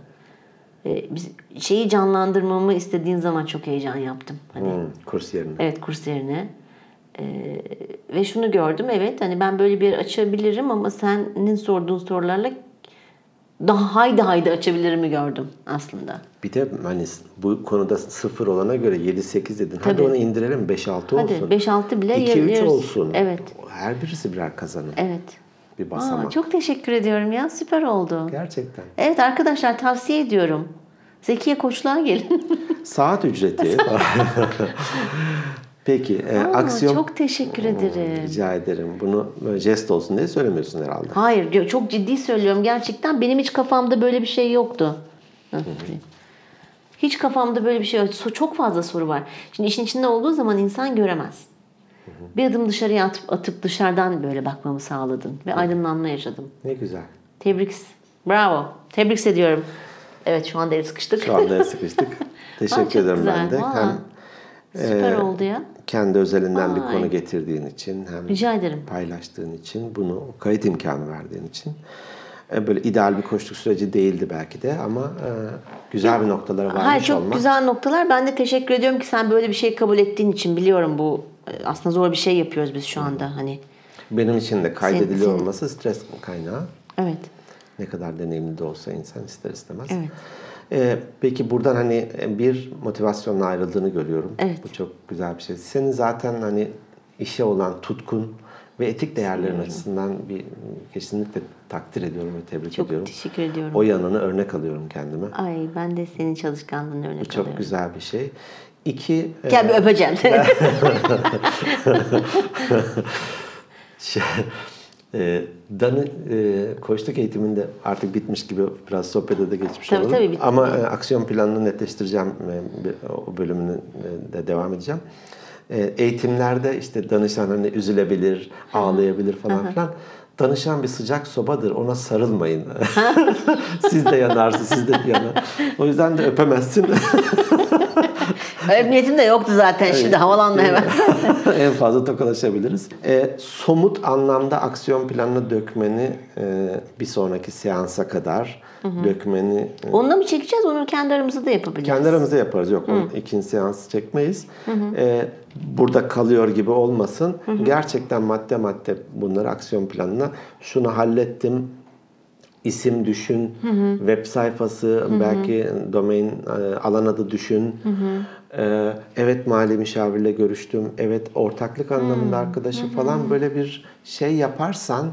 Ee, biz şeyi canlandırmamı istediğin zaman çok heyecan yaptım. Hani Hmm, kurs yerine. Evet kurs yerine. Ee, ve şunu gördüm evet hani ben böyle bir yer açabilirim ama senin sorduğun sorularla daha haydi haydi açabilirimi gördüm aslında. Bir de hani bu konuda sıfır olana göre 7-8 dedin. Hadi Tabii. onu indirelim 5-6 Hadi olsun. 5-6 bile 2-3 yarıyoruz. olsun. Evet. Her birisi birer kazanım. Evet. Bir Aa, basamak. çok teşekkür ediyorum ya süper oldu. Gerçekten. Evet arkadaşlar tavsiye ediyorum. Zekiye Koçluğa gelin. Saat ücreti. Peki, e, Aa, aksiyon Çok teşekkür ederim. rica ederim. Bunu böyle jest olsun diye söylemiyorsun herhalde. Hayır çok ciddi söylüyorum gerçekten. Benim hiç kafamda böyle bir şey yoktu. Hiç kafamda böyle bir şey yok. Çok fazla soru var. Şimdi işin içinde olduğu zaman insan göremez. Bir adım dışarıya atıp, atıp dışarıdan böyle bakmamı sağladın. Ve aydınlanma yaşadım. Ne güzel. Tebrik. Bravo. Tebrik ediyorum. Evet şu anda el sıkıştık. Şu anda el sıkıştık. Aa, Teşekkür çok ederim güzel. ben de. Hem Süper e, oldu ya. Kendi özelinden bir Vay. konu getirdiğin için hem Rica ederim. paylaştığın için bunu kayıt imkanı verdiğin için e, böyle ideal bir koştuk süreci değildi belki de ama e, güzel bir noktalara varmış Hayır çok olmak. güzel noktalar. Ben de teşekkür ediyorum ki sen böyle bir şey kabul ettiğin için biliyorum bu e, aslında zor bir şey yapıyoruz biz şu anda hani. Benim için de kaydediliyor Senin- olması stres kaynağı. Evet. Ne kadar deneyimli de olsa insan ister istemez. Evet. Ee, peki buradan hani bir motivasyonla ayrıldığını görüyorum. Evet. Bu çok güzel bir şey. Senin zaten hani işe olan tutkun ve etik değerlerin açısından bir kesinlikle takdir ediyorum ve tebrik Çok ediyorum. teşekkür ediyorum. O yanını örnek alıyorum kendime. Ay ben de senin çalışkanlığını örnek Bu çok alıyorum. güzel bir şey. İki, e, Gel bir öpeceğim seni. Şey, e, Danı e, koçluk eğitiminde artık bitmiş gibi biraz sohbete de geçmiş Tabii, olalım. tabii, bitti. Ama e, aksiyon planını netleştireceğim. E, o bölümünü e, de devam edeceğim. E, eğitimlerde işte danışan hani üzülebilir, ağlayabilir falan filan. Danışan bir sıcak sobadır. Ona sarılmayın. siz de yanarsınız, siz de yanar. O yüzden de öpemezsin. Öyle bir niyetim de yoktu zaten şimdi havalanma hemen. en fazla tokalaşabiliriz. E, somut anlamda aksiyon planını dökmeni e, bir sonraki seansa kadar dökmeni e, Onunla mı çekeceğiz? Onu kendi aramızda da yapabiliriz. kendi aramızda yaparız. Yok onu ikinci seans çekmeyiz. E, burada kalıyor gibi olmasın. Gerçekten madde madde bunları aksiyon planına şunu hallettim isim düşün, web sayfası, belki domain e, alan adı düşün. E, evet mali müşavirle görüştüm, evet ortaklık anlamında arkadaşı falan böyle bir şey yaparsan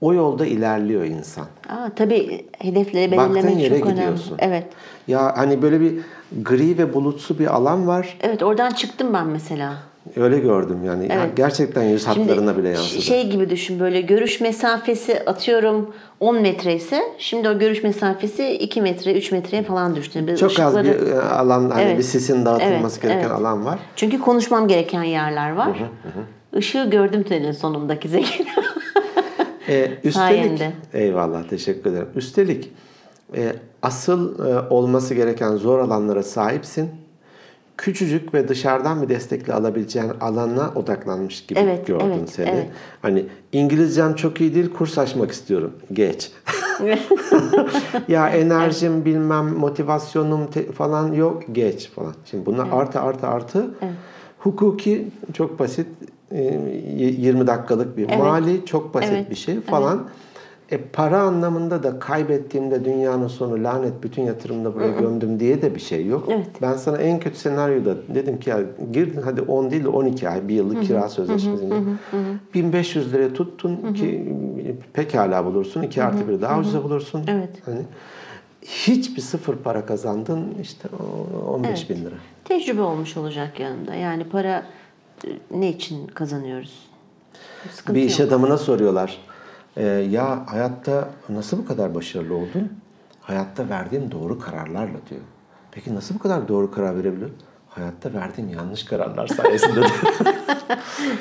o yolda ilerliyor insan. Aa, tabii hedefleri Baktığın belirlemek yere çok önemli. gidiyorsun. Evet. Ya hani böyle bir gri ve bulutsu bir alan var. Evet oradan çıktım ben mesela. Öyle gördüm yani. Ya Evet. Gerçekten yüz hatlarına bile yansıdı. Şey gibi düşün böyle görüş mesafesi atıyorum 10 metre ise şimdi o görüş mesafesi 2 metre 3 metreye falan düştü. Çok az ışıkları- bir e, alan, hani Evet. bir sisin dağıtılması Evet, gereken evet. alan var. Çünkü konuşmam gereken yerler var. Işığı gördüm tünelin sonundaki Zeki. Ee, üstelik, Sayende. eyvallah teşekkür ederim. Üstelik e, asıl e, olması gereken zor alanlara sahipsin. Küçücük ve dışarıdan bir destekle alabileceğin alana odaklanmış gibi Evet, gördüm evet, seni. evet. Hani İngilizcem çok iyi değil, kurs açmak istiyorum. Geç. ya enerjim bilmem motivasyonum falan yok geç falan. Şimdi bunlar artı artı artı. Hukuki çok basit e, y- 20 dakikalık bir Evet. mali çok basit Evet, bir şey falan. E, para anlamında da kaybettiğimde dünyanın sonu lanet bütün yatırımda buraya gömdüm diye de bir şey yok. Evet. Ben sana en kötü senaryoda dedim ki ya girdin hadi 10 değil de 12 ay bir yıllık kira sözleşmesini. 1500 liraya tuttun ki pekala bulursun. 2 artı bir daha ucuza bulursun. Evet. Hani hiçbir sıfır para kazandın işte o- 15 bin lira. Tecrübe olmuş olacak yanında. Yani para e, ne için kazanıyoruz? Sıkıntı Bir yok. iş adamına soruyorlar. "Ee, ya hayatta nasıl bu kadar başarılı oldun? Hayatta verdiğim doğru kararlarla diyor. Peki nasıl bu kadar doğru karar verebiliyor? Hayatta verdiğim yanlış kararlar sayesinde.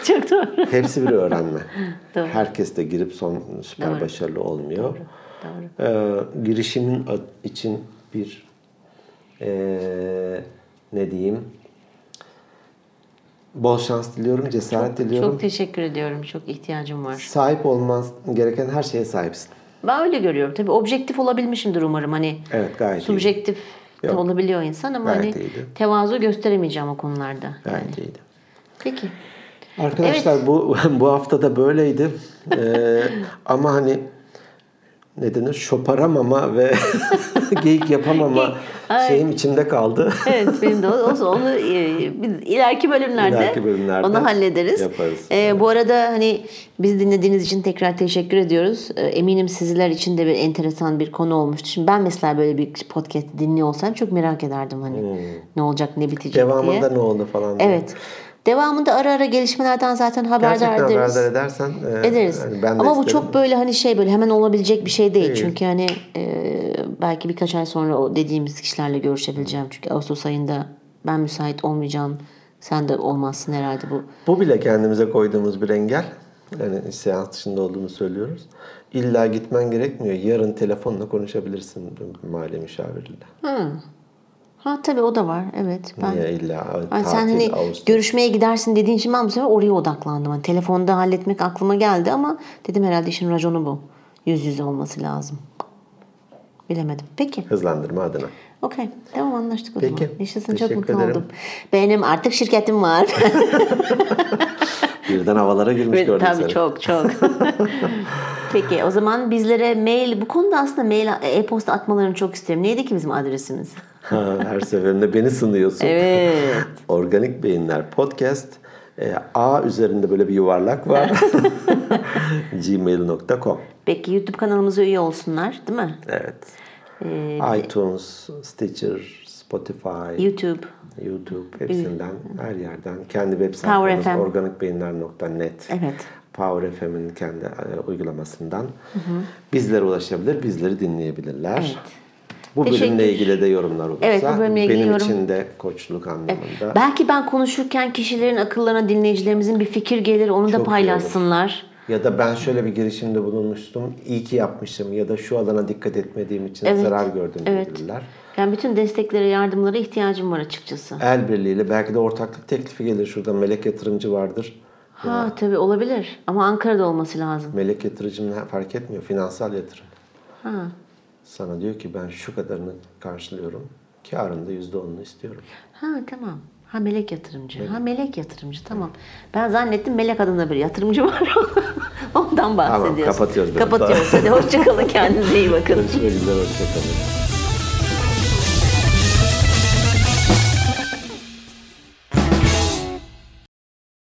Çok doğru. Hepsi bir öğrenme. Doğru. Herkes de girip son süper Doğru. başarılı olmuyor. Doğru. Ee, girişimin için bir ee, ne diyeyim bol şans diliyorum, cesaret diliyorum. Çok teşekkür ediyorum. Çok ihtiyacım var. Sahip olmaz gereken her şeye sahipsin. Ben öyle görüyorum. Tabii objektif olabilmişimdir umarım. Hani Evet gayet iyi. subjektif de Yok. olabiliyor insan ama Gayet hani iyiydi. tevazu gösteremeyeceğim o konularda. Gayet iyiydi. Peki. Arkadaşlar bu bu hafta da böyleydi. Ee, ama hani ne denir? Şoparamama ve geyik yapamama şeyim içimde kaldı. Evet benim de o- olsun onu e, biz ileriki bölümlerde, İleriki bölümlerde onu hallederiz. yaparız. E, bu arada hani biz dinlediğiniz için tekrar teşekkür ediyoruz. E, eminim sizler için de bir enteresan bir konu olmuştu. Şimdi ben mesela böyle bir podcast dinliyor olsam çok merak ederdim hani ne olacak ne bitecek diye. Hmm. Devamında ne oldu falan. diye. Devamında ara ara gelişmelerden zaten haberdar Gerçekten ederiz. haberdar edersen e, Ederiz. yani ben de Ama bu isterim. çok böyle hani şey böyle hemen olabilecek bir şey değil. Değil. Çünkü hani e, belki birkaç ay sonra o dediğimiz kişilerle görüşebileceğim. Çünkü Ağustos ayında ben müsait olmayacağım. Sen de olmazsın herhalde bu. Bu bile kendimize koyduğumuz bir engel. Yani seans dışında olduğunu söylüyoruz. İlla gitmen gerekmiyor. Yarın telefonla konuşabilirsin mali müşavirle. Ha. Ha tabii o da var. Evet. Ben Niye illa Ay tatil, sen hani Ağustos. görüşmeye gidersin dediğin için ben bu sefer oraya odaklandım. Hani telefonda halletmek aklıma geldi ama dedim herhalde işin raconu bu. Yüz yüze olması lazım. Bilemedim. Peki. Hızlandırma adına. Okey. Tamam anlaştık o Peki. zaman. Yaşasın çok mutlu ederim. oldum. Benim artık şirketim var. Birden havalara girmiş gördüm Tabii seni. çok çok. Peki o zaman bizlere mail, bu konuda aslında mail, e-posta atmalarını çok isterim. Neydi ki bizim adresimiz? Ha, Her seferinde beni sınıyorsun. Evet. Organik Beyinler Podcast. E, A üzerinde böyle bir yuvarlak var. gmail.com Peki YouTube kanalımıza üye olsunlar değil mi? Evet. Ee, iTunes, Stitcher, Spotify, YouTube. YouTube hepsinden her yerden kendi web sayfamız organikbeyinler.net Evet. Power FM'in kendi e, uygulamasından bizlere ulaşabilir, bizleri dinleyebilirler. Evet. Bu Teşekkür. bölümle ilgili de yorumlar olursa Evet, bu bölümle ilgili benim yorum- için de koçluk anlamında Belki ben konuşurken kişilerin akıllarına dinleyicilerimizin bir fikir gelir onu da Çok iyi paylaşsınlar. ya da ben şöyle bir girişimde bulunmuştum, iyi ki yapmışım ya da şu alana dikkat etmediğim için Evet, zarar gördüm evet. diyebilirler. Yani bütün desteklere, yardımlara ihtiyacım var açıkçası. El birliğiyle belki de ortaklık teklifi gelir. Şurada melek yatırımcı vardır. Ha tabii olabilir ama Ankara'da olması lazım. Melek yatırıcı ne fark etmiyor. Finansal yatırım. Ha. Sana diyor ki ben şu kadarını karşılıyorum. Karında yüzde onunu istiyorum. Ha tamam. Ha melek yatırımcı. Ha melek yatırımcı tamam. Ben zannettim melek adında bir yatırımcı var. Ondan bahsediyoruz. kapatıyoruz. Kapatıyoruz. Hadi hoşçakalın. Kendinize iyi bakın. Görüşmek üzere. Hoşçakalın.